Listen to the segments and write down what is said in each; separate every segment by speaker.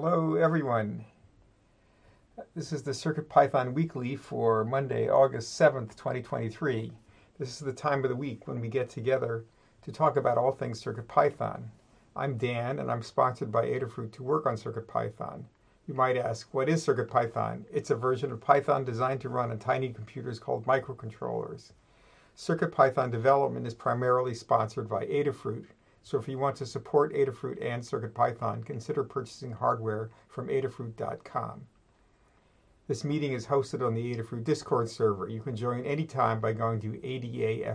Speaker 1: Hello, everyone. This is the CircuitPython Weekly for Monday, August 7th, 2023. This is the time of the week when we get together to talk about all things CircuitPython. I'm Dan, and I'm sponsored by Adafruit to work on CircuitPython. You might ask, what is CircuitPython? It's a version of Python designed to run on tiny computers called microcontrollers. CircuitPython development is primarily sponsored by Adafruit, so if you want to support Adafruit and CircuitPython, consider purchasing hardware from adafruit.com. This meeting is hosted on the Adafruit Discord server. You can join anytime by going to adafru.it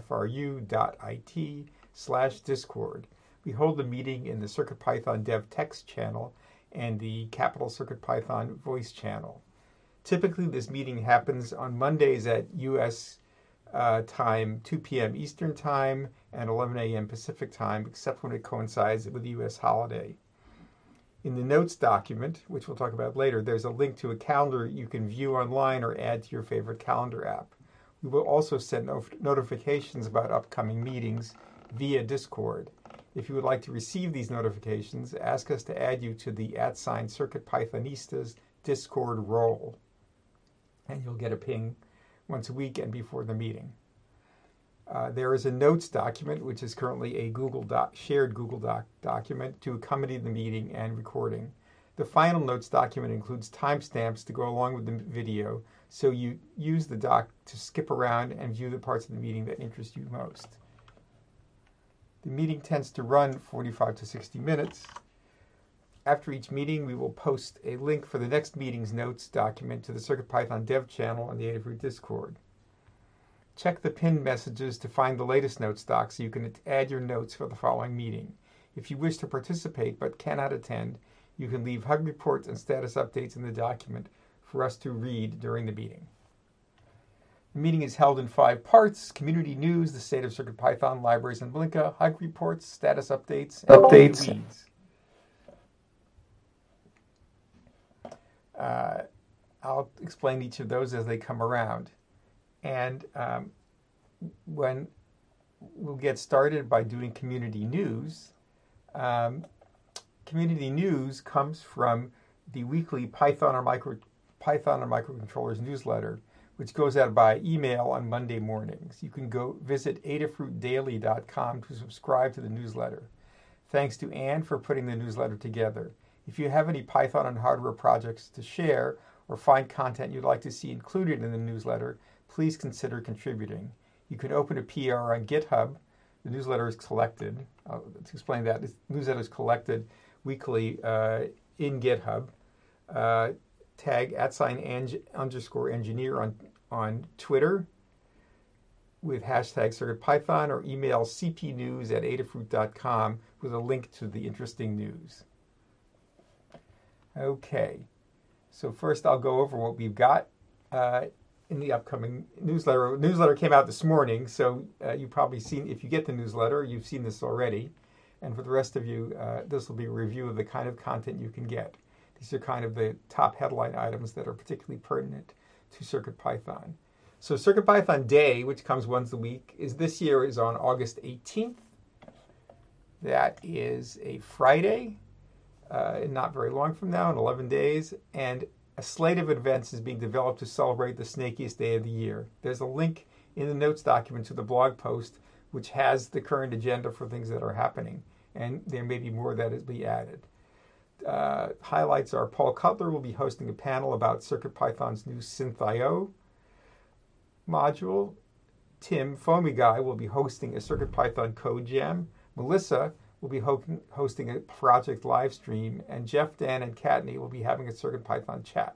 Speaker 1: slash discord. We hold the meeting in the CircuitPython dev text channel and the Capital CircuitPython voice channel. Typically, this meeting happens on Mondays at U.S. Uh, time, 2 p.m. Eastern Time, and 11 a.m. Pacific Time, except when it coincides with a U.S. holiday. In the notes document, which we'll talk about later, there's a link to a calendar you can view online or add to your favorite calendar app. We will also send notifications about upcoming meetings via Discord. If you would like to receive these notifications, ask us to add you to the at sign Circuit Pythonistas Discord role. And you'll get a ping once a week and before the meeting. Uh, there is a notes document, which is currently a Google Doc, shared Google Doc document to accompany the meeting and recording. The final notes document includes timestamps to go along with the video, so you use the doc to skip around and view the parts of the meeting that interest you most. The meeting tends to run 45 to 60 minutes. After each meeting, we will post a link for the next meeting's notes document to the CircuitPython dev channel on the Adafruit Discord. Check the pinned messages to find the latest notes doc so you can add your notes for the following meeting. If you wish to participate but cannot attend, you can leave hug reports and status updates in the document for us to read during the meeting. The meeting is held in five parts community news, the state of CircuitPython, libraries, and Blinka, hug reports, status updates, and updates. Uh, I'll explain each of those as they come around. And um, when we'll get started by doing community news, um, community news comes from the weekly Python or micro Python or microcontrollers newsletter, which goes out by email on Monday mornings. You can go visit adafruitdaily.com to subscribe to the newsletter. Thanks to Anne for putting the newsletter together. If you have any Python and hardware projects to share or find content you'd like to see included in the newsletter, please consider contributing. You can open a PR on GitHub. The newsletter is collected. Uh, to explain that, the newsletter is collected weekly uh, in GitHub. Uh, tag at sign eng- underscore engineer on, on Twitter with hashtag CircuitPython or email cpnews at adafruit.com with a link to the interesting news. Okay, so first I'll go over what we've got. Uh, in the upcoming newsletter. Newsletter came out this morning, so uh, you've probably seen. If you get the newsletter, you've seen this already. And for the rest of you, uh, this will be a review of the kind of content you can get. These are kind of the top headline items that are particularly pertinent to CircuitPython. So CircuitPython Day, which comes once a week, is this year is on August 18th. That is a Friday, uh, not very long from now, in 11 days. And a slate of events is being developed to celebrate the snakiest day of the year. There's a link in the notes document to the blog post, which has the current agenda for things that are happening, and there may be more that is be added. Uh, highlights are Paul Cutler will be hosting a panel about CircuitPython's new SynthIO module. Tim Foamy Guy will be hosting a CircuitPython code jam. Melissa will be ho- hosting a project live stream, and Jeff, Dan, and Kattni will be having a CircuitPython chat.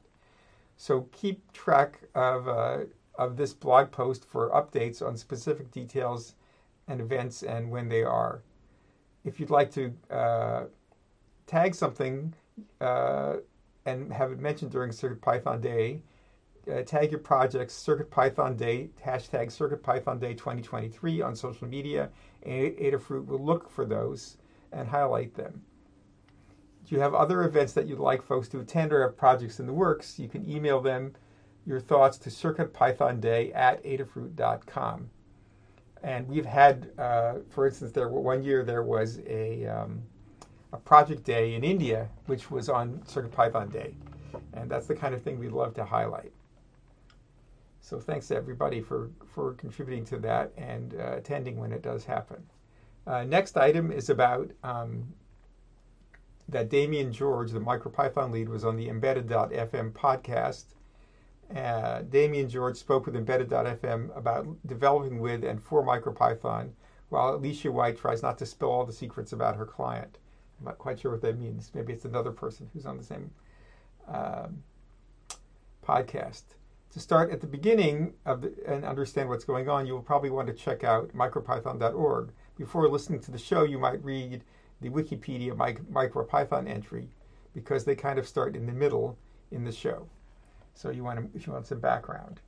Speaker 1: So keep track of, uh, of this blog post for updates on specific details and events and when they are. If you'd like to uh, tag something uh, and have it mentioned during CircuitPython Day, uh, tag your projects CircuitPython Day, hashtag CircuitPython Day 2023 on social media, Adafruit will look for those and highlight them. If you have other events that you'd like folks to attend or have projects in the works? You can email them your thoughts to circuitpythonday at adafruit.com. And we've had, uh, for instance, there one year there was a, um, a project day in India, which was on CircuitPython Day. And that's the kind of thing we'd love to highlight. So thanks to everybody for, for contributing to that and uh, attending when it does happen. Uh, next item is about um, that Damien George, the MicroPython lead, was on the Embedded.fm podcast. Uh, Damien George spoke with Embedded.fm about developing with and for MicroPython, while Elecia White tries not to spill all the secrets about her client. I'm not quite sure what that means. Maybe it's another person who's on the same um, podcast. To start at the beginning of the, and understand what's going on, you will probably want to check out micropython.org. Before listening to the show, you might read the Wikipedia MicroPython entry because they kind of start in the middle in the show. So you want to, if you want some background.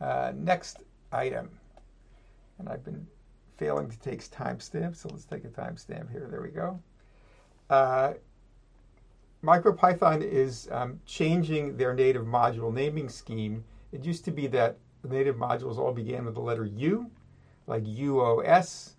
Speaker 1: Uh, next item, and I've been failing to take timestamps, so let's take a timestamp here. There we go. Uh, MicroPython is um, changing their native module naming scheme. It used to be that the native modules all began with the letter U, like UOS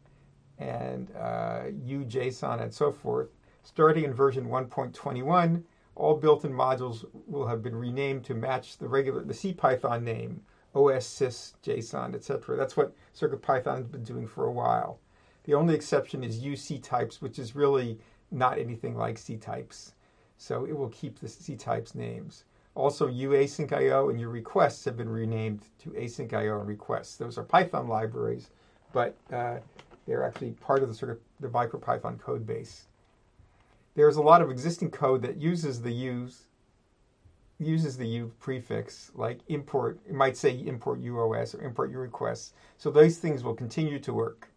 Speaker 1: and uh, UJSON and so forth. Starting in version 1.21, all built-in modules will have been renamed to match the regular the CPython name, OS, Sys, JSON, etc. That's what CircuitPython has been doing for a while. The only exception is UC types, which is really not anything like C types. So it will keep the C types names. Also, uasyncio and urequests have been renamed to asyncio and requests. Those are Python libraries, but uh, they're actually part of the sort of the MicroPython code base. There's a lot of existing code that uses the use uses the u prefix, like import. It might say import UOS or import urequests. So those things will continue to work.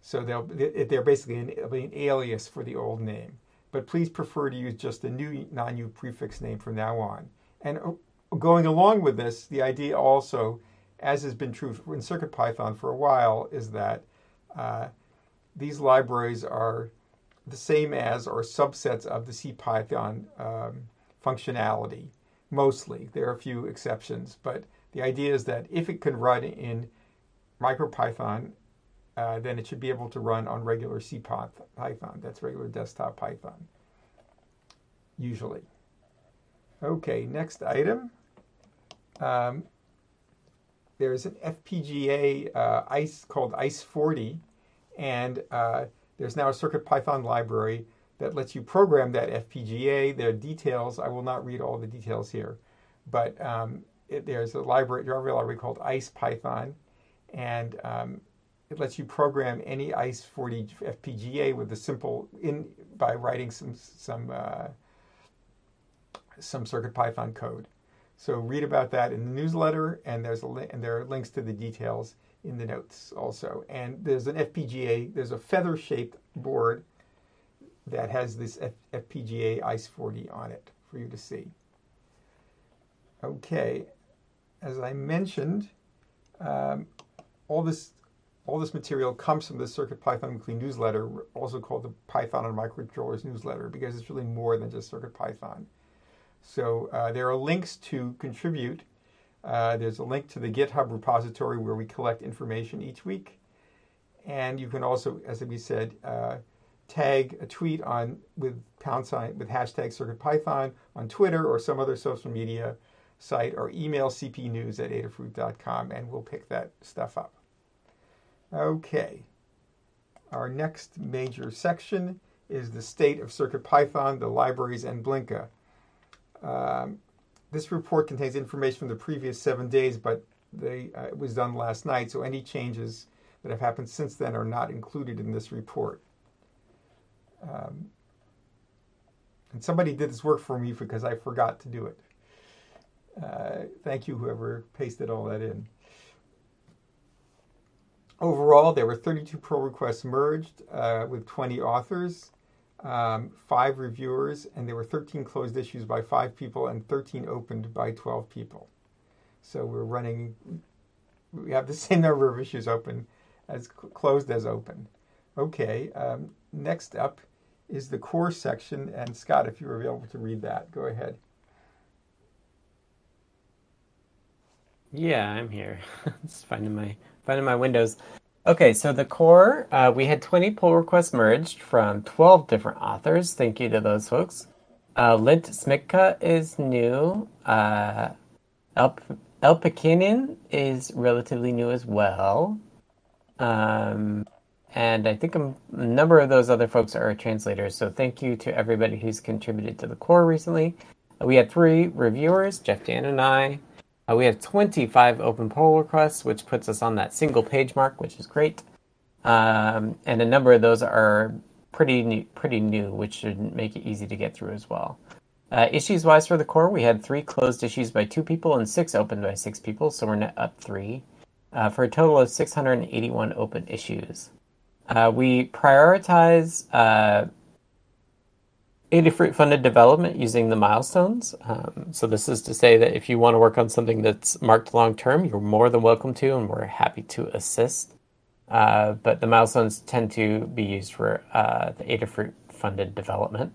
Speaker 1: So they'll they're basically an, an alias for the old name but please prefer to use just the new non-U prefix name from now on. And uh, going along with this, the idea also, as has been true in CircuitPython for a while, is that uh, these libraries are the same as or subsets of the CPython um, functionality, mostly. There are a few exceptions, but the idea is that if it can run in MicroPython uh, then it should be able to run on regular C Python. That's regular desktop Python, usually. Okay, next item. Um, there's an FPGA uh, ICE called ICE40, and uh, there's now a CircuitPython library that lets you program that FPGA. There are details. I will not read all the details here, but um, it, there's a library, Java library called ICE Python, and um, it lets you program any ICE40 FPGA with a simple in by writing some some uh, some CircuitPython code. So read about that in the newsletter, and there's a li- and there are links to the details in the notes also. And there's an FPGA. There's a feather-shaped board that has this F- FPGA ICE40 on it for you to see. Okay, as I mentioned, um, all this all this material comes from the Circuit Python Weekly newsletter, also called the Python on Microcontrollers newsletter, because it's really more than just Circuit Python. So uh, there are links to contribute. Uh, there's a link to the GitHub repository where we collect information each week, and you can also, as we said, uh, tag a tweet on with pound sign with hashtag CircuitPython on Twitter or some other social media site, or email cpnews at adafruit.com, and we'll pick that stuff up. Okay. Our next major section is the state of CircuitPython, the libraries, and Blinka. Um, this report contains information from the previous seven days, but they, uh, it was done last night, so any changes that have happened since then are not included in this report. Um, and somebody did this work for me because I forgot to do it. Uh, thank you, whoever pasted all that in. Overall, there were 32 pull requests merged uh, with 20 authors, um, five reviewers, and there were 13 closed issues by five people and 13 opened by 12 people. So we're running, we have the same number of issues open as closed as open. Okay, um, next up is the core section. And Scott, if you're available to read that, go ahead.
Speaker 2: Yeah, I'm here. Just finding my finding my windows. Okay, so the core, uh, we had 20 pull requests merged from 12 different authors. Thank you to those folks. Uh, Lint Smitka is new. Uh, El, El is relatively new as well. Um, and I think a, number of those other folks are translators. So thank you to everybody who's contributed to the core recently. We had three reviewers, Jeff Dan and I. Uh, we have 25 open pull requests, which puts us on that single page mark, which is great. Um, and a number of those are pretty new, pretty new, which should make it easy to get through as well. Uh, issues wise for the core, we had three closed issues by two people and six opened by six people, so we're net up three, uh, for a total of 681 open issues. Uh, we prioritize uh, Adafruit funded development using the milestones. Um, so this is to say that if you want to work on something that's marked long term, you're more than welcome to, and we're happy to assist. Uh, but the milestones tend to be used for uh, the Adafruit funded development.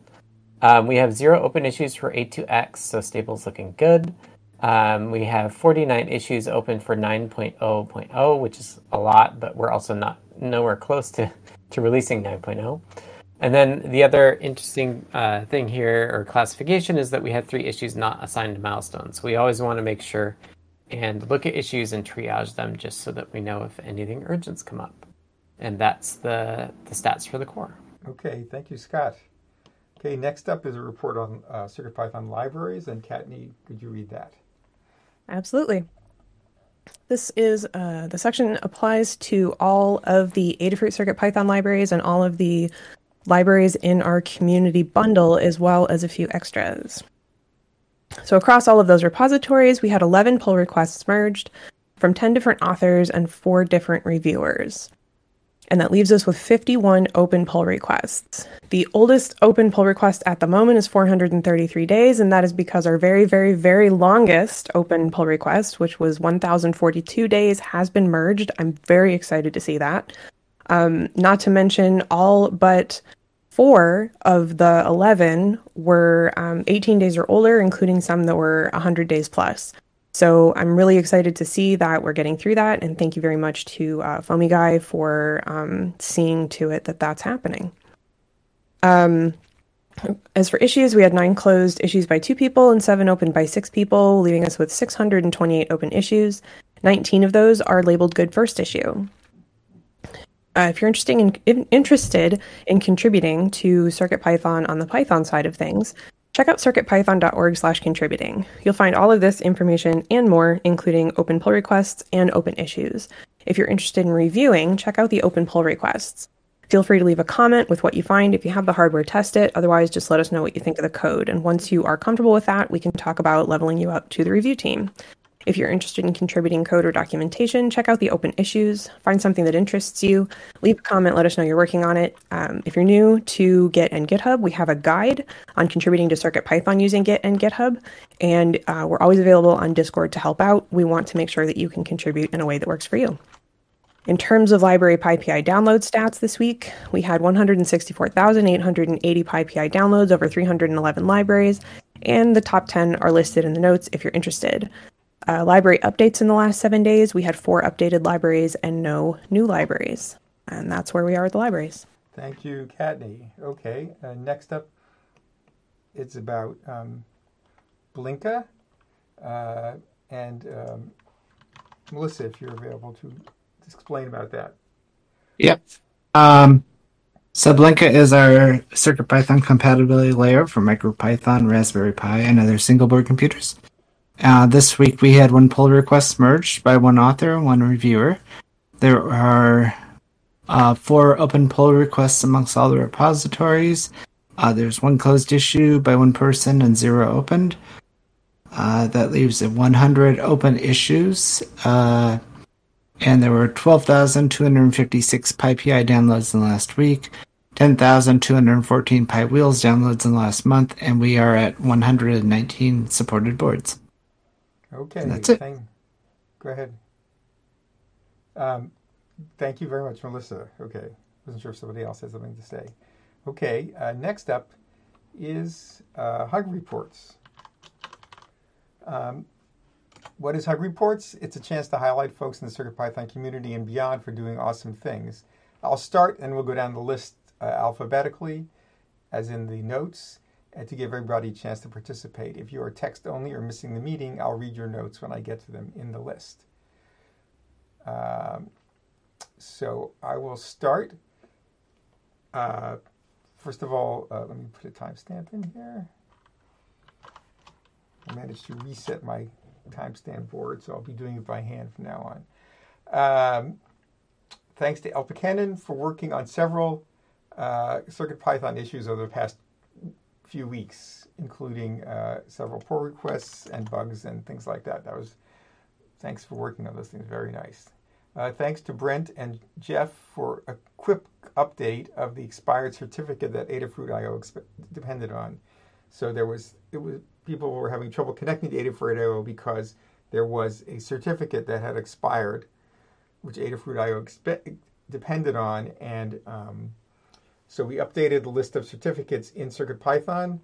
Speaker 2: Um, we have zero open issues for 8.2.x, so stable's looking good. Um, we have 49 issues open for 9.0.0, which is a lot, but we're also not nowhere close to, to releasing 9.0. And then the other interesting uh, thing here or classification is that we had three issues not assigned to milestones. We always want to make sure and look at issues and triage them just so that we know if anything urgents come up. And that's the, the stats for the core.
Speaker 1: Okay, thank you, Scott. Okay, next up is a report on uh, CircuitPython libraries, and Kattni, could you read that?
Speaker 3: Absolutely. This is uh, the section applies to all of the Adafruit CircuitPython libraries and all of the libraries in our community bundle, as well as a few extras. So, across all of those repositories, we had 11 pull requests merged from 10 different authors and four different reviewers. And that leaves us with 51 open pull requests. The oldest open pull request at the moment is 433 days, and that is because our very, very, very longest open pull request, which was 1,042 days, has been merged. I'm very excited to see that. Um, not to mention, all but four of the 11 were um, 18 days or older, including some that were 100 days plus. So I'm really excited to see that we're getting through that. And thank you very much to uh, Foamy Guy for um, seeing to it that that's happening. Um, as for issues, we had nine closed issues by two people and seven open by six people, leaving us with 628 open issues. 19 of those are labeled good first issue. Uh, if you're interested in, in, interested in contributing to CircuitPython on the Python side of things, check out circuitpython.org slash contributing. You'll find all of this information and more, including open pull requests and open issues. If you're interested in reviewing, check out the open pull requests. Feel free to leave a comment with what you find. If you have the hardware, test it. Otherwise, just let us know what you think of the code. And once you are comfortable with that, we can talk about leveling you up to the review team. If you're interested in contributing code or documentation, check out the open issues, find something that interests you, leave a comment, let us know you're working on it. Um, if you're new to Git and GitHub, we have a guide on contributing to CircuitPython using Git and GitHub, and uh, we're always available on Discord to help out. We want to make sure that you can contribute in a way that works for you. In terms of library PyPI download stats this week, we had 164,880 PyPI downloads over 311 libraries, and the top 10 are listed in the notes if you're interested uh, library updates in the last seven days. We had four updated libraries and no new libraries. And that's where we are with the libraries.
Speaker 1: Thank you, Kattni. Okay, uh, next up, it's about um, Blinka. Uh, and um, Melissa, if you're available to explain about that.
Speaker 4: Yep. Um, so Blinka is our CircuitPython compatibility layer for MicroPython, Raspberry Pi, and other single board computers. Uh, this week we had one pull request merged by one author and one reviewer. There are uh, four open pull requests amongst all the repositories. Uh, there's one closed issue by one person and zero opened. Uh, that leaves 100 open issues. Uh, and there were 12,256 PyPI downloads in the last week, 10,214 PyWheels downloads in the last month, and we are at 119 supported boards.
Speaker 1: Okay,
Speaker 4: and that's it.
Speaker 1: Thank, go ahead. Um, thank you very much, Melissa. Okay, wasn't sure if somebody else has something to say. Okay, uh, next up is uh, hug reports. Um, what is Hug Reports? It's a chance to highlight folks in the CircuitPython community and beyond for doing awesome things. I'll start and we'll go down the list uh, alphabetically, as in the notes, to give everybody a chance to participate. If you are text only or missing the meeting, I'll read your notes when I get to them in the list. Um, so I will start. Uh, first of all, uh, let me put a timestamp in here. I managed to reset my timestamp board, so I'll be doing it by hand from now on. Um, thanks to elpekenin for working on several uh, CircuitPython issues over the past few weeks, including uh, several pull requests and bugs and things like that. That was thanks for working on those things. Very nice. Uh, thanks to Brent and Jeff for a quick update of the expired certificate that Adafruit IO exp- depended on. So there was it was people were having trouble connecting to Adafruit IO because there was a certificate that had expired, which Adafruit IO expe- depended on, and um, so we updated the list of certificates in CircuitPython,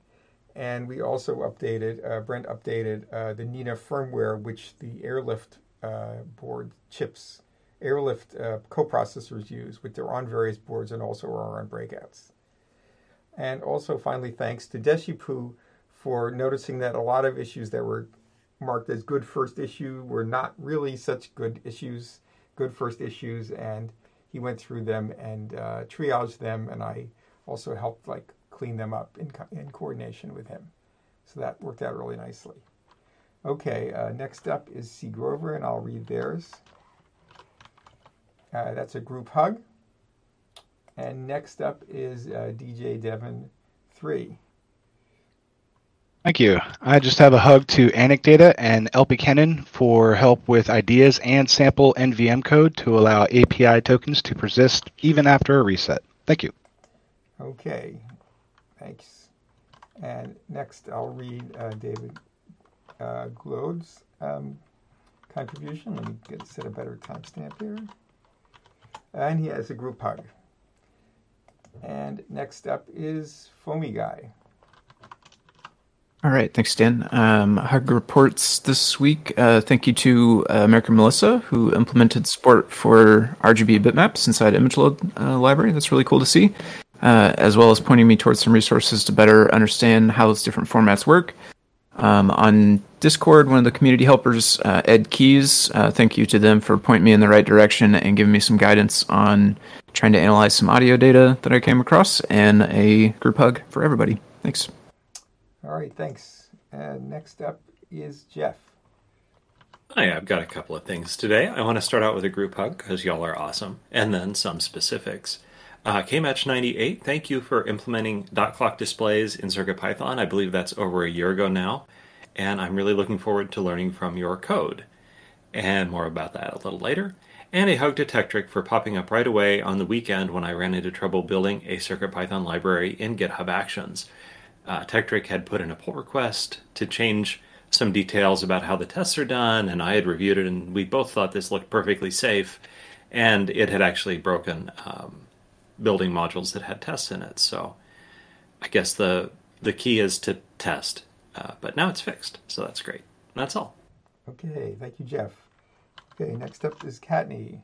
Speaker 1: and we also updated uh, Brent updated uh, the Nina firmware, which the Airlift uh, board chips Airlift uh, coprocessors use, which are on various boards and also are on breakouts. And also, finally, thanks to Deshipu for noticing that a lot of issues that were marked as good first issue were not really such good issues, good first issues, and he went through them and uh, triaged them, and I also helped like clean them up in, co- in coordination with him. So that worked out really nicely. Okay, uh, next up is C. Grover, and I'll read theirs. Uh, that's a group hug. And next up is uh, DJ Devon 3.
Speaker 5: Thank you. I just have a hug to Anecdata and elpekenin for help with ideas and sample NVM code to allow API tokens to persist even after a reset. Thank you.
Speaker 1: Okay, thanks. And next I'll read uh, David uh, Glaude's um, contribution. Let me get set a better timestamp here. And he has a group hug. And next up is Foamy Guy.
Speaker 6: All right, thanks, Dan. Um, Hug reports this week. Uh, thank you to uh, makermelissa, who implemented support for RGB bitmaps inside ImageLoad uh, library. That's really cool to see, uh, as well as pointing me towards some resources to better understand how those different formats work. Um, on Discord, one of the community helpers, uh, Ed Keys, uh, thank you to them for pointing me in the right direction and giving me some guidance on trying to analyze some audio data that I came across, and a group hug for everybody. Thanks.
Speaker 1: All right, thanks. And next up is Jeff.
Speaker 7: Hi, I've got a couple of things today. I want to start out with a group hug because y'all are awesome, and then some specifics. Uh, KMatch98, thank you for implementing dot clock displays in CircuitPython. I believe that's over a year ago now, and I'm really looking forward to learning from your code. And more about that a little later. And a hug to Tekktrik for popping up right away on the weekend when I ran into trouble building a CircuitPython library in GitHub Actions. Uh, Tekktrik had put in a pull request to change some details about how the tests are done, and I had reviewed it, and we both thought this looked perfectly safe, and it had actually broken um, building modules that had tests in it. So I guess the the key is to test, uh, but now it's fixed, so that's great. That's all.
Speaker 1: Okay, thank you, Jeff. Okay, next up is Kattni.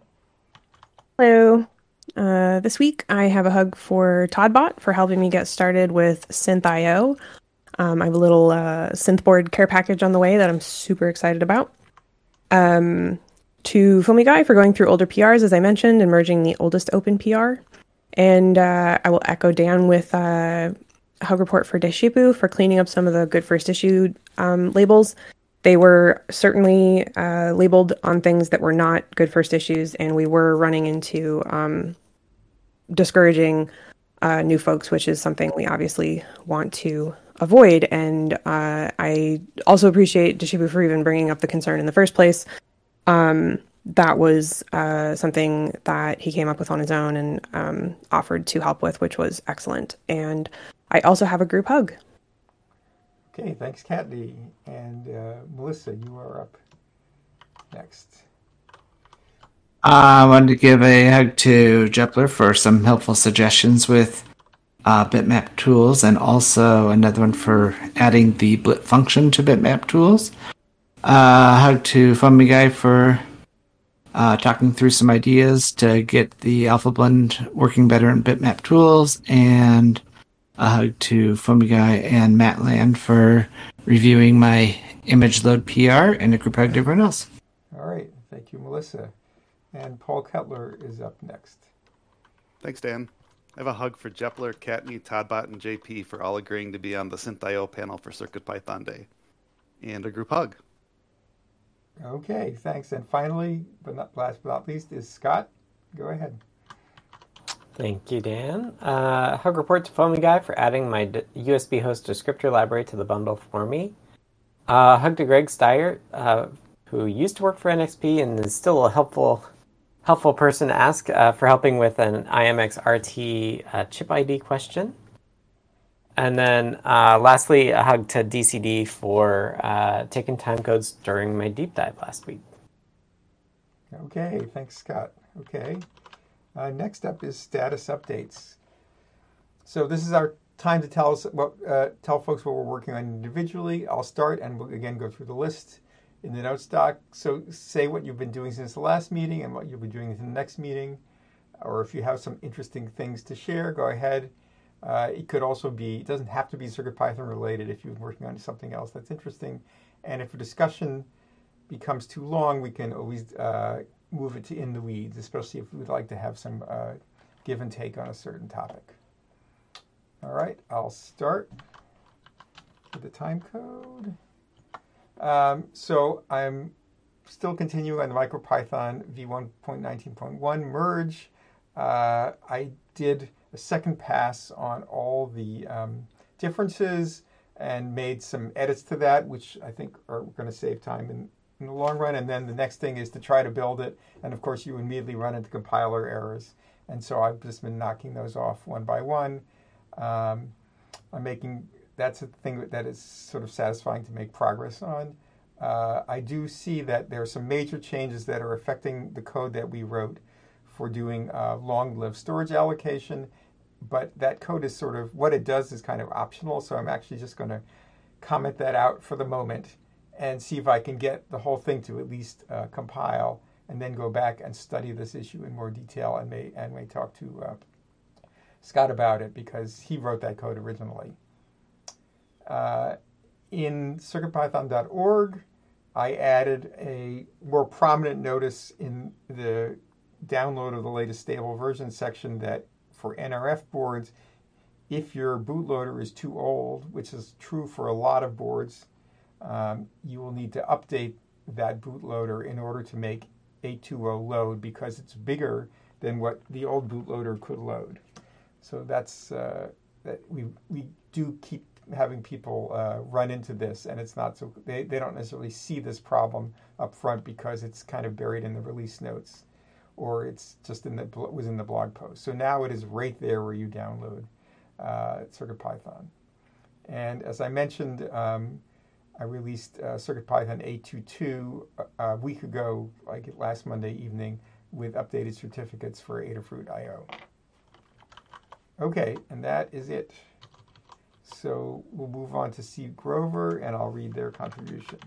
Speaker 3: Hello. Uh, this week, I have a hug for todbot for helping me get started with SynthIO. Um, I have a little uh, synth board care package on the way that I'm super excited about. Um, to Foamy Guy for going through older PRs, as I mentioned, and merging the oldest open PR. And uh, I will echo Dan with uh, Hug Report for Deshipu for cleaning up some of the good first issue um, labels. They were certainly uh, labeled on things that were not good first issues, and we were running into um, discouraging uh, new folks, which is something we obviously want to avoid. And uh, I also appreciate Deshipu for even bringing up the concern in the first place. Um, that was uh, something that he came up with on his own and um, offered to help with, which was excellent. And I also have a group hug.
Speaker 1: Okay, thanks, Kattni. And uh, Melissa, you are up next.
Speaker 4: I wanted to give a hug to Jepler for some helpful suggestions with uh, bitmap tools, and also another one for adding the blit function to bitmap tools. Uh, hug to Foamy Guy for uh, talking through some ideas to get the Alpha Blend working better in bitmap tools, and a hug to Foamy Guy and Matland for reviewing my image load PR, and a group hug to everyone else.
Speaker 1: All right. Thank you, Melissa. And Paul Cutler is up next.
Speaker 8: Thanks, Dan. I have a hug for Jepler, Kattni, todbot, and JP for all agreeing to be on the SynthIO panel for CircuitPython Day. And a group hug.
Speaker 1: Okay, thanks. And finally, but not last but not least, is Scott. Go ahead.
Speaker 2: Thank you, Dan. Uh, hug report to Foamy Guy for adding my d- USB host descriptor library to the bundle for me. Uh, hug to Greg Steiert, uh, who used to work for NXP and is still a helpful helpful person to ask uh, for helping with an IMX RT uh, chip ID question. And then uh, lastly, a hug to DCD for uh, taking time codes during my deep dive last week.
Speaker 1: Okay, thanks, Scott. Okay. Uh, next up is status updates. So this is our time to tell us what uh, tell folks what we're working on individually. I'll start and we'll again go through the list in the notes doc. So say what you've been doing since the last meeting and what you'll be doing in the next meeting, or if you have some interesting things to share, go ahead. Uh, it could also be, it doesn't have to be CircuitPython related if you're working on something else that's interesting. And if a discussion becomes too long, we can always uh, move it to in the weeds, especially if we'd like to have some uh, give and take on a certain topic. All right, I'll start with the time code. Um, so I'm still continuing on the MicroPython v1.19.1 merge. Uh, I did a second pass on all the um, differences and made some edits to that, which I think are going to save time in, in, the long run. And then the next thing is to try to build it. And of course, you immediately run into compiler errors. And so I've just been knocking those off one by one. Um, I'm making that's a thing that is sort of satisfying to make progress on. Uh, I do see that there are some major changes that are affecting the code that we wrote for doing uh, long-lived storage allocation but that code is sort of what it does is kind of optional. So I'm actually just going to comment that out for the moment and see if I can get the whole thing to at least uh, compile and then go back and study this issue in more detail and may and may talk to uh, Scott about it because he wrote that code originally. Uh, in CircuitPython.org, I added a more prominent notice in the download of the latest stable version section that for NRF boards, if your bootloader is too old, which is true for a lot of boards, um, you will need to update that bootloader in order to make 820 load because it's bigger than what the old bootloader could load. So that's uh, that we we do keep having people uh, run into this, and it's not so they, they don't necessarily see this problem up front because it's kind of buried in the release notes or it's just in the was in the blog post. So now it is right there where you download uh, CircuitPython. And as I mentioned, um, I released uh, CircuitPython 8.2.2 a, a week ago, like last Monday evening, with updated certificates for Adafruit IO. Okay, and that is it. So we'll move on to Steve Grover, and I'll read their contribution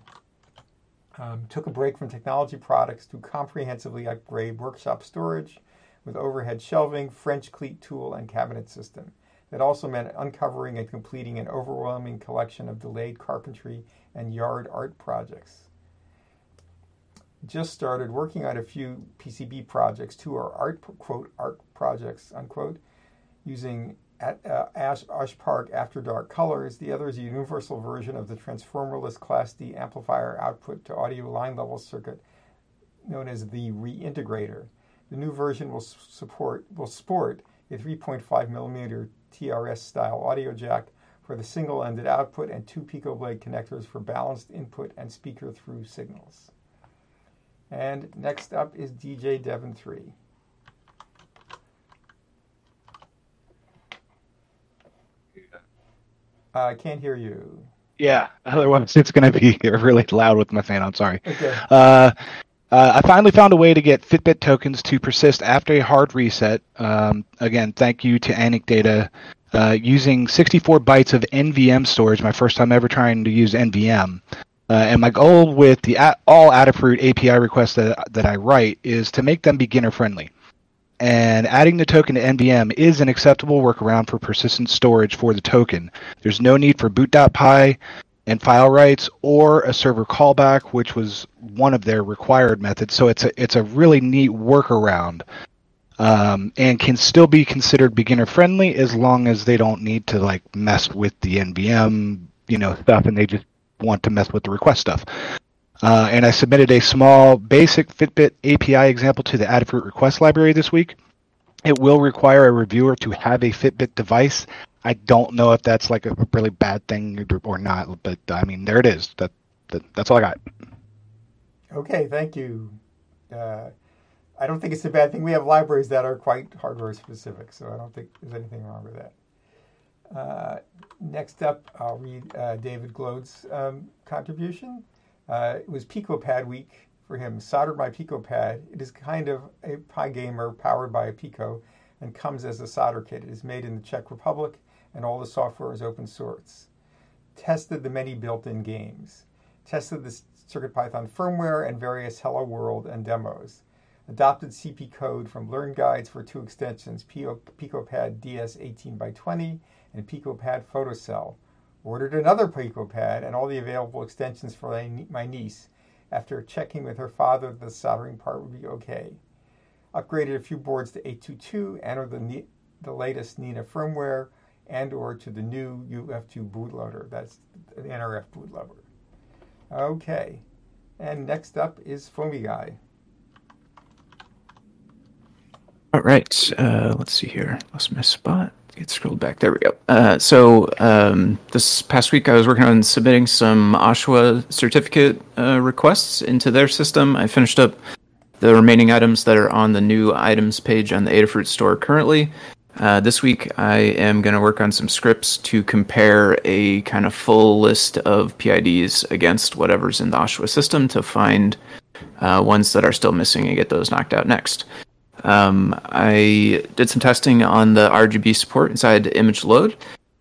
Speaker 1: um, took a break from technology products to comprehensively upgrade workshop storage with overhead shelving, French cleat tool, and cabinet system. That also meant uncovering and completing an overwhelming collection of delayed carpentry and yard art projects. Just started working on a few PCB projects. Two are art, quote, art projects, unquote, using at uh, Ash, Ash Park After Dark Colors. The other is a universal version of the transformerless Class D amplifier output to audio line level circuit known as the reintegrator. The new version will support will sport a 3.5 millimeter TRS style audio jack for the single ended output and two PicoBlade connectors for balanced input and speaker through signals. And next up is DJ Devon 3. I can't hear you.
Speaker 5: Yeah, otherwise it's going to be really loud with my fan on. Sorry.
Speaker 1: Okay.
Speaker 5: Uh, uh, I finally found a way to get Fitbit tokens to persist after a hard reset. Um, again, thank you to Anecdata. Uh, using 64 bytes of NVM storage, my first time ever trying to use NVM. Uh, and my goal with the all Adafruit API requests that that I write is to make them beginner friendly. And adding the token to NVM is an acceptable workaround for persistent storage for the token. There's no need for boot.py and file writes or a server callback, which was one of their required methods. So it's a it's a really neat workaround, um, and can still be considered beginner friendly as long as they don't need to like mess with the NVM you know stuff, and they just want to mess with the request stuff. Uh, and I submitted a small basic Fitbit API example to the Adafruit request library this week. It will require a reviewer to have a Fitbit device. I don't know if that's like a really bad thing or not, but I mean, there it is. That, that that's all I got.
Speaker 1: Okay, thank you. Uh, I don't think it's a bad thing. We have libraries that are quite hardware specific, so I don't think there's anything wrong with that. Uh, next up, I'll read uh, David Glaude's um, contribution. Uh, it was PicoPad week for him. Soldered my PicoPad. It is kind of a Pi Gamer powered by a Pico and comes as a solder kit. It is made in the Czech Republic and all the software is open source. Tested the many built-in games. Tested the CircuitPython firmware and various Hello World and demos. Adopted CP code from Learn Guides for two extensions, PicoPad DS18B20 and PicoPad PhotoCell ordered another PicoPad and all the available extensions for my niece. After checking with her father, that the soldering part would be okay. Upgraded a few boards to 822 and the, the latest Nina firmware and or to the new UF2 bootloader. That's the NRF bootloader. Okay. And next up is Foamy Guy.
Speaker 6: All right. Uh, let's see here. Lost my spot get scrolled back. There we go. Uh, so um, this past week, I was working on submitting some OSHWA certificate uh, requests into their system. I finished up the remaining items that are on the new items page on the Adafruit store currently. Uh, this week, I am going to work on some scripts to compare a kind of full list of PIDs against whatever's in the OSHWA system to find uh, ones that are still missing and get those knocked out next. Um, I did some testing on the RGB support inside image load.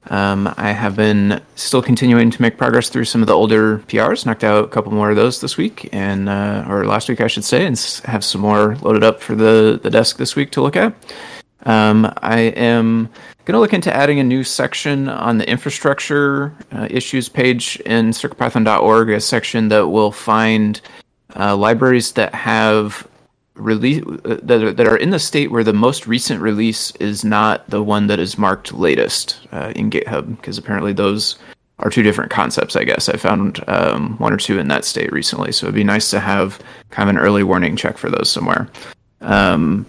Speaker 6: Um, I have been still continuing to make progress through some of the older PRs. Knocked out a couple more of those this week, and uh, or last week, I should say, and have some more loaded up for the the desk this week to look at. Um, I am going to look into adding a new section on the infrastructure uh, issues page in CircuitPython.org, a section that will find uh, libraries that have release uh, that are, that are in the state where the most recent release is not the one that is marked latest uh, in GitHub because apparently those are two different concepts. I guess I found um, one or two in that state recently, so it'd be nice to have kind of an early warning check for those somewhere. Um,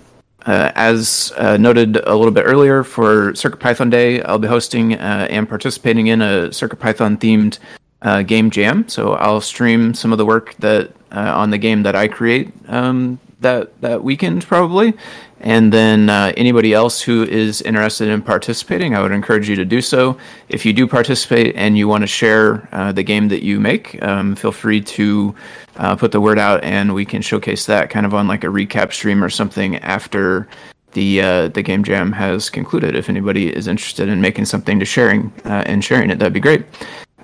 Speaker 6: uh, as uh, noted a little bit earlier, for CircuitPython Day, I'll be hosting uh, and participating in a CircuitPython themed uh, game jam. So I'll stream some of the work that uh, on the game that I create um, that that weekend probably. And then uh, anybody else who is interested in participating, I would encourage you to do so. If you do participate and you want to share uh, the game that you make, um, feel free to uh, put the word out, and we can showcase that kind of on like a recap stream or something after the uh, the game jam has concluded. If anybody is interested in making something to sharing uh, and sharing it, that'd be great.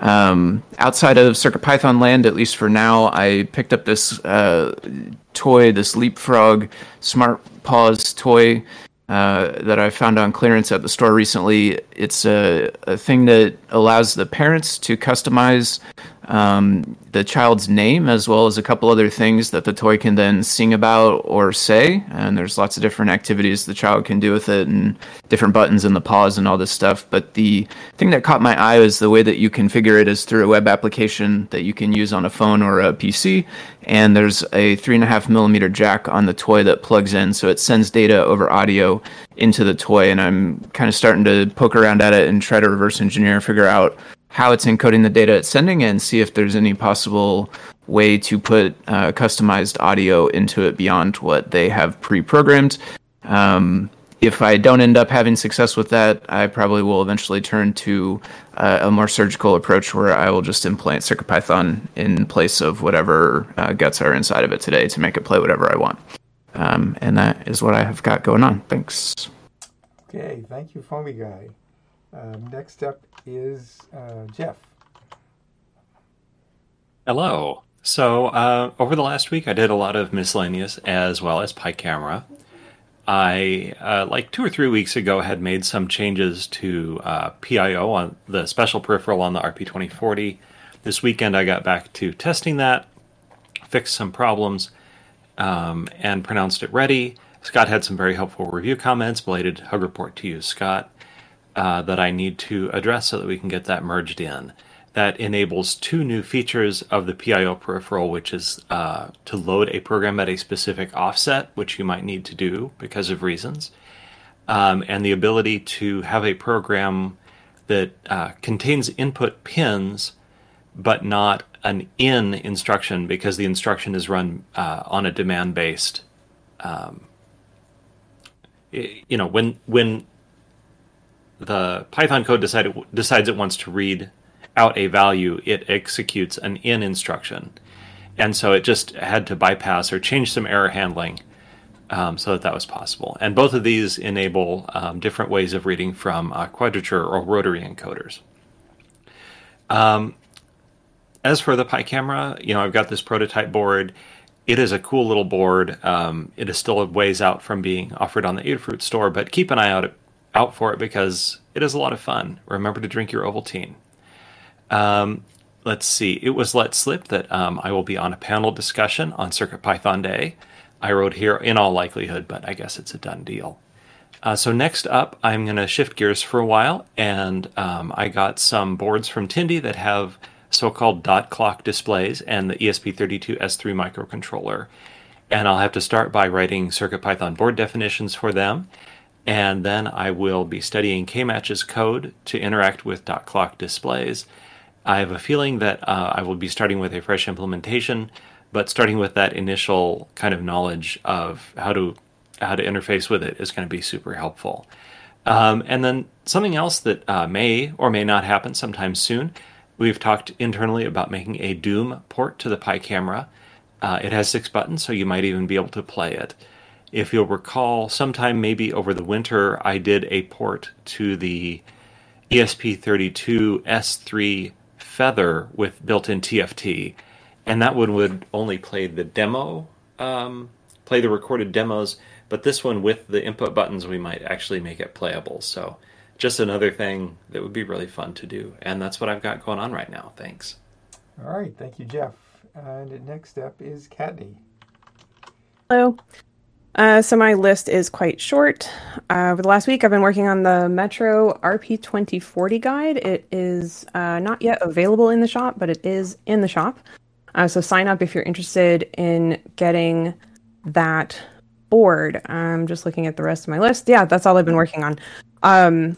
Speaker 6: Um, outside of Circuit Python land, at least for now, I picked up this uh, toy, this Leapfrog Smart Paws toy uh, that I found on clearance at the store recently. It's a, a thing that allows the parents to customize um, the child's name as well as a couple other things that the toy can then sing about or say. And there's lots of different activities the child can do with it and different buttons and the paws and all this stuff. But the thing that caught my eye is the way that you configure it is through a web application that you can use on a phone or a PC. And there's a three and a half millimeter jack on the toy that plugs in. So it sends data over audio into the toy. And I'm kind of starting to poke around at it and try to reverse engineer, figure out how it's encoding the data it's sending and see if there's any possible way to put uh, customized audio into it beyond what they have pre-programmed. Um, if I don't end up having success with that, I probably will eventually turn to uh, a more surgical approach where I will just implant CircuitPython in place of whatever uh, guts are inside of it today to make it play whatever I want. Um, and that is what I have got going on. Thanks.
Speaker 1: Okay, thank you, Foamy Guy. Um, next up is uh, Jeff.
Speaker 7: Hello. So, uh, over the last week, I did a lot of miscellaneous as well as PyCamera. I, uh, like two or three weeks ago, had made some changes to uh, PIO on the special peripheral on the RP2040. This weekend, I got back to testing that, fixed some problems, um, and pronounced it ready. Scott had some very helpful review comments. Belated hug report to you, Scott, uh, that I need to address so that we can get that merged in that enables two new features of the PIO peripheral, which is uh, to load a program at a specific offset, which you might need to do because of reasons, um, and the ability to have a program that uh, contains input pins, but not an in instruction because the instruction is run uh, on a demand based. Um, you know, when when the Python code decides it wants to read out a value, it executes an in instruction. And so it just had to bypass or change some error handling um, so that that was possible. And both of these enable um, different ways of reading from uh, quadrature or rotary encoders. Um, as for the PyCamera, you know, I've got this prototype board. It is a cool little board. Um, it is still a ways out from being offered on the Adafruit store, but keep an eye out, out for it because it is a lot of fun. Remember to drink your Ovaltine. Um, let's see. It was let slip that um, I will be on a panel discussion on CircuitPython Day. I wrote here in all likelihood, but I guess it's a done deal. Uh, so next up, I'm going to shift gears for a while, and um, I got some boards from Tindie that have so-called dot clock displays and the ESP32 S3 microcontroller. And I'll have to start by writing CircuitPython board definitions for them, and then I will be studying Kmatch's code to interact with dot clock displays I have a feeling that uh, I will be starting with a fresh implementation, but starting with that initial kind of knowledge of how to how to interface with it is going to be super helpful. Um, and then something else that uh, may or may not happen sometime soon. We've talked internally about making a Doom port to the PyCamera. Uh, it has six buttons, so you might even be able to play it. If you'll recall, sometime maybe over the winter, I did a port to the ESP32 S3 Feather with built-in TFT, and that one would only play the demo, um, play the recorded demos. But this one with the input buttons, we might actually make it playable. So just another thing that would be really fun to do, and that's what I've got going on right now. Thanks.
Speaker 1: All right, thank you, Jeff. And next up is Kattni.
Speaker 3: Hello. Uh, so my list is quite short. Uh, over the last week, I've been working on the Metro RP2040 guide. It is uh, not yet available in the shop, but it is in the shop. Uh, so sign up if you're interested in getting that board. I'm just looking at the rest of my list. Yeah, that's all I've been working on. Um,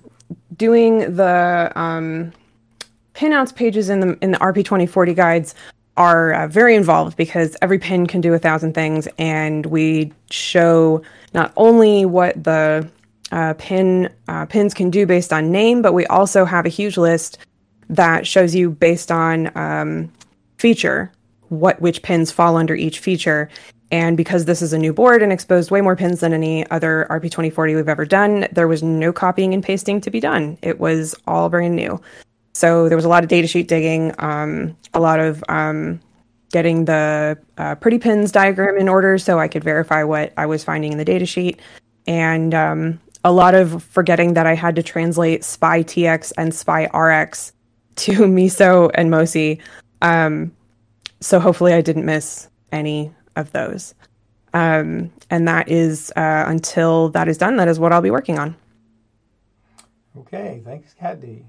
Speaker 3: doing the um, pinouts pages in the in the RP2040 guides are uh, very involved because every pin can do a thousand things, and we show not only what the uh, pin uh, pins can do based on name, but we also have a huge list that shows you based on um, feature what which pins fall under each feature. And because this is a new board and exposed way more pins than any other RP2040 we've ever done, there was no copying and pasting to be done. It was all brand new. So there was a lot of datasheet digging, um, a lot of um, getting the uh, pretty pins diagram in order so I could verify what I was finding in the datasheet, and um, a lot of forgetting that I had to translate SPI TX and SPI RX to MISO and MOSI. Um, so hopefully I didn't miss any of those. Um, and that is uh, until that is done. That is what I'll be working on.
Speaker 1: Okay, thanks, Kattni.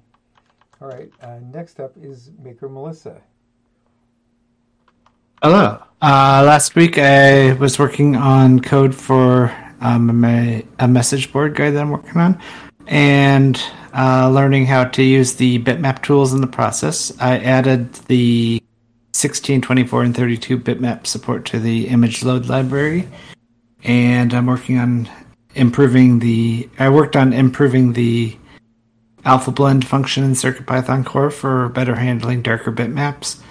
Speaker 1: All right. Uh, next up is Maker Melissa.
Speaker 4: Hello. Uh, last week I was working on code for um, a, a message board guide that I'm working on, and uh, learning how to use the bitmap tools in the process. I added the 16, 24, and 32 bitmap support to the image load library, and I'm working on improving the. I worked on improving the alpha blend function in CircuitPython core for better handling darker bitmaps.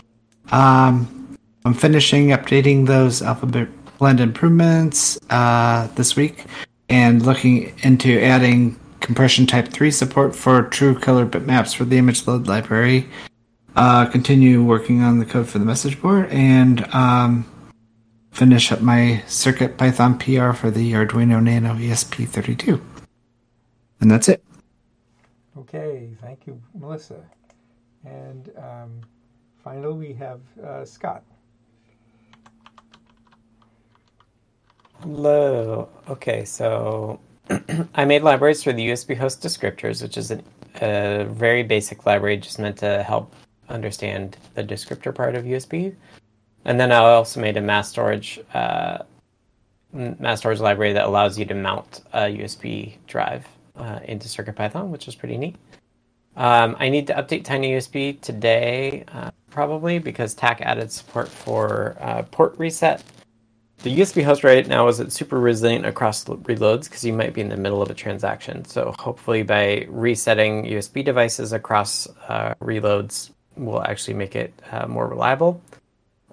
Speaker 4: Um, I'm finishing updating those alpha blend improvements uh, this week and looking into adding compression type 3 support for true color bitmaps for the image load library. uh, continue working on the code for the message board, and um, finish up my CircuitPython PR for the Arduino Nano ESP32. And that's it.
Speaker 1: Okay, thank you, Melissa. And um, finally, we have uh, Scott.
Speaker 2: Hello. Okay, so I made libraries for the USB host descriptors, which is an, a very basic library just meant to help understand the descriptor part of USB. And then I also made a mass storage uh, mass storage library that allows you to mount a USB drive uh, into CircuitPython, which is pretty neat. Um, I need to update TinyUSB today, uh, probably because Thach added support for uh, port reset. The USB host right now isn't super resilient across reloads because you might be in the middle of a transaction. So hopefully, by resetting USB devices across uh, reloads, will actually make it uh, more reliable.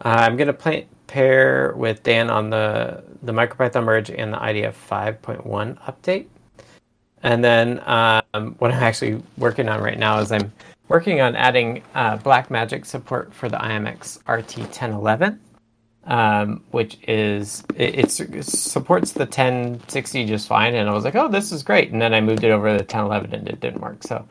Speaker 2: Uh, I'm going to pair with Dan on the the MicroPython merge and the IDF 5.1 update. And then um, what I'm actually working on right now is I'm working on adding uh, Blackmagic support for the IMX RT1011, um, which is it, it, supports the 1060 just fine. And I was like, oh, this is great. And then I moved it over to the 1011 and it didn't work. So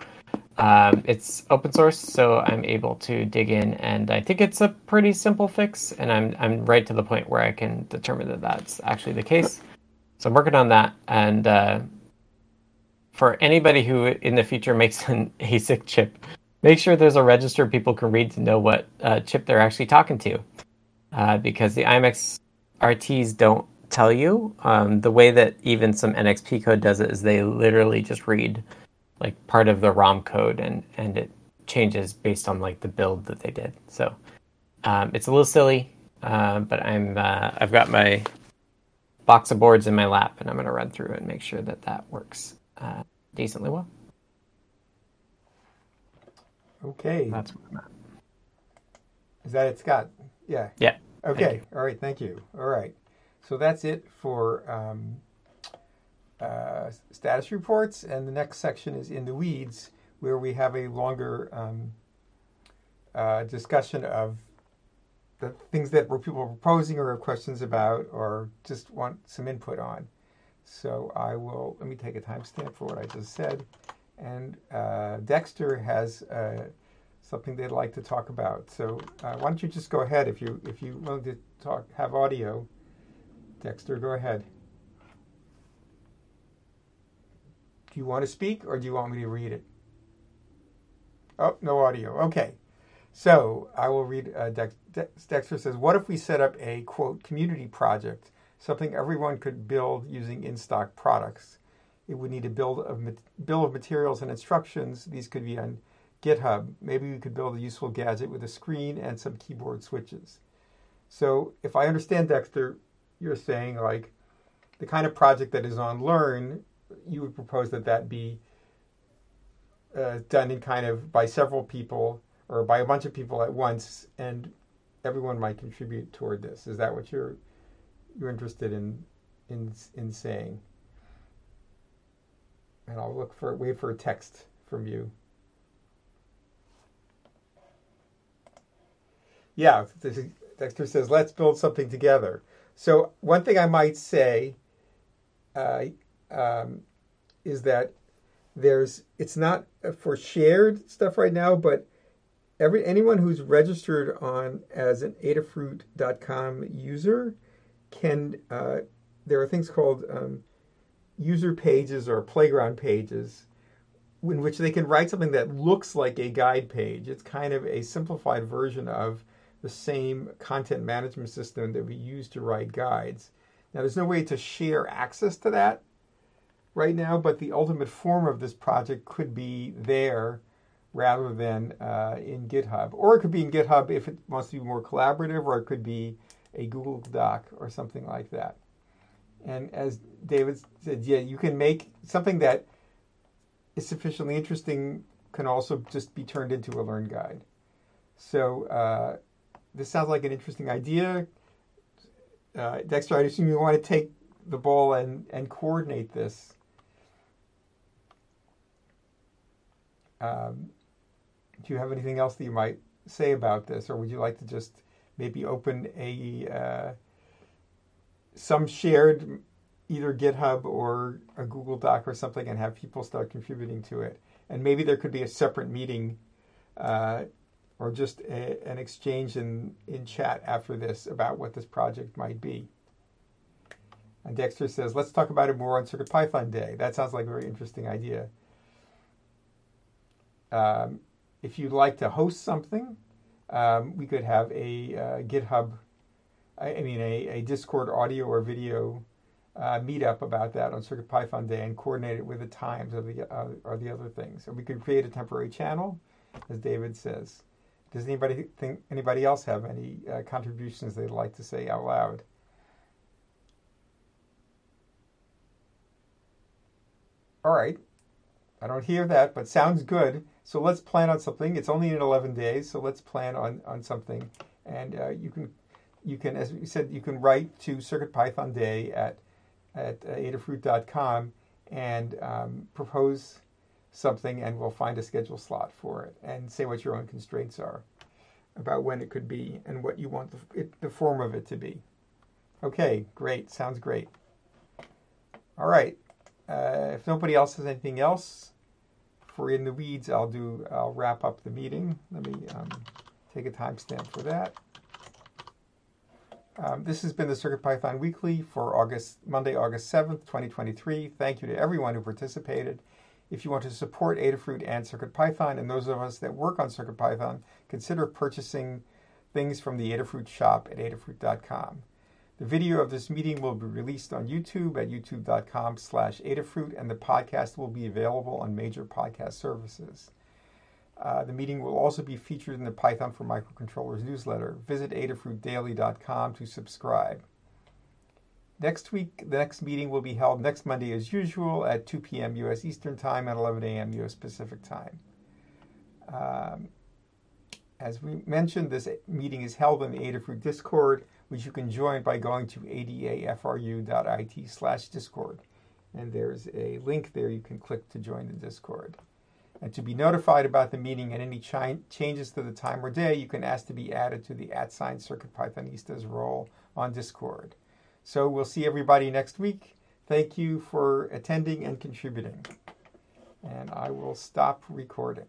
Speaker 2: um, it's open source, so I'm able to dig in, and I think it's a pretty simple fix. And I'm I'm right to the point where I can determine that that's actually the case. So I'm working on that, and uh, for anybody who in the future makes an ASIC chip, make sure there's a register people can read to know what uh, chip they're actually talking to, uh, because the IMX RTs don't tell you. Um, the way that even some NXP code does it is they literally just read like part of the ROM code and and it changes based on like the build that they did. So um, it's a little silly, uh, but I'm uh, I've got my box of boards in my lap and I'm going to run through and make sure that that works uh, decently well.
Speaker 1: Okay.
Speaker 2: That's what I'm at.
Speaker 1: Is that it, Scott? Yeah.
Speaker 2: Yeah.
Speaker 1: Okay. All right. Thank you. All right. So that's it for um, uh, status reports, and the next section is in the weeds, where we have a longer um, uh, discussion of the things that people are proposing or have questions about or just want some input on. So I will let me take a timestamp for what I just said, and uh, Dexter has uh, something they'd like to talk about. So uh, why don't you just go ahead if you if you want to talk have audio. Dexter, go ahead. Do you want to speak or do you want me to read it? Oh, no audio. Okay. So I will read. Uh, Dex- Dexter says, What if we set up a quote community project, something everyone could build using in stock products? It would need a build of bill of materials and instructions. These could be on GitHub. Maybe we could build a useful gadget with a screen and some keyboard switches. So if I understand Dexter, you're saying like the kind of project that is on Learn you would propose that that be uh, done in kind of by several people or by a bunch of people at once, and everyone might contribute toward this. Is that what you're you're interested in in in saying? And I'll look for wait for a text from you. Yeah, Dexter says, let's build something together. So one thing I might say, uh, um, is that there's it's not for shared stuff right now, but every anyone who's registered on as an Adafruit.com user can uh, there are things called um, user pages or playground pages in which they can write something that looks like a guide page. It's kind of a simplified version of the same content management system that we use to write guides. Now, there's no way to share access to that right now, but the ultimate form of this project could be there rather than uh, in GitHub. Or it could be in GitHub if it wants to be more collaborative, or it could be a Google Doc or something like that. And as David said, yeah, you can make something that is sufficiently interesting can also just be turned into a Learn guide. So uh, this sounds like an interesting idea. Uh, Dexter, I assume you want to take the ball and, and coordinate this. Um, do you have anything else that you might say about this, or would you like to just maybe open a uh, some shared either GitHub or a Google Doc or something and have people start contributing to it? And maybe there could be a separate meeting uh, or just a, an exchange in, in chat after this about what this project might be. And Dexter says, let's talk about it more on CircuitPython Day. That sounds like a very interesting idea. Um, if you'd like to host something, um, we could have a uh, GitHub, I, I mean, a, a, Discord audio or video uh, meetup about that on CircuitPython Day and coordinate it with the times of the, uh, or the other things. Or we could create a temporary channel, as David says. Does anybody think anybody else have any uh, contributions they'd like to say out loud? All right. I don't hear that, but sounds good. So let's plan on something. It's only in 11 days, so let's plan on, on something. And uh, you can, you can, as we said, you can write to CircuitPython Day at at uh, adafruit.com and um, propose something, and we'll find a schedule slot for it and say what your own constraints are about when it could be and what you want the, it, the form of it to be. Okay, great. Sounds great. All right. Uh, if nobody else has anything else for in the weeds, I'll do. I'll wrap up the meeting. Let me um, take a timestamp for that. Um, this has been the CircuitPython Weekly for August Monday, August 7th, 2023. Thank you to everyone who participated. If you want to support Adafruit and CircuitPython, and those of us that work on CircuitPython, consider purchasing things from the Adafruit shop at adafruit.com. The video of this meeting will be released on YouTube at youtube.com slash Adafruit, and the podcast will be available on major podcast services. Uh, the meeting will also be featured in the Python for Microcontrollers newsletter. Visit adafruitdaily.com to subscribe. Next week, the next meeting will be held next Monday as usual at 2 p.m. U.S. Eastern Time and 11 a.m. U.S. Pacific Time. Um, as we mentioned, this meeting is held in the Adafruit Discord which you can join by going to adafru.it slash discord. And there's a link there you can click to join the Discord. And to be notified about the meeting and any ch- changes to the time or day, you can ask to be added to the at sign CircuitPythonistas role on Discord. So we'll see everybody next week. Thank you for attending and contributing. And I will stop recording.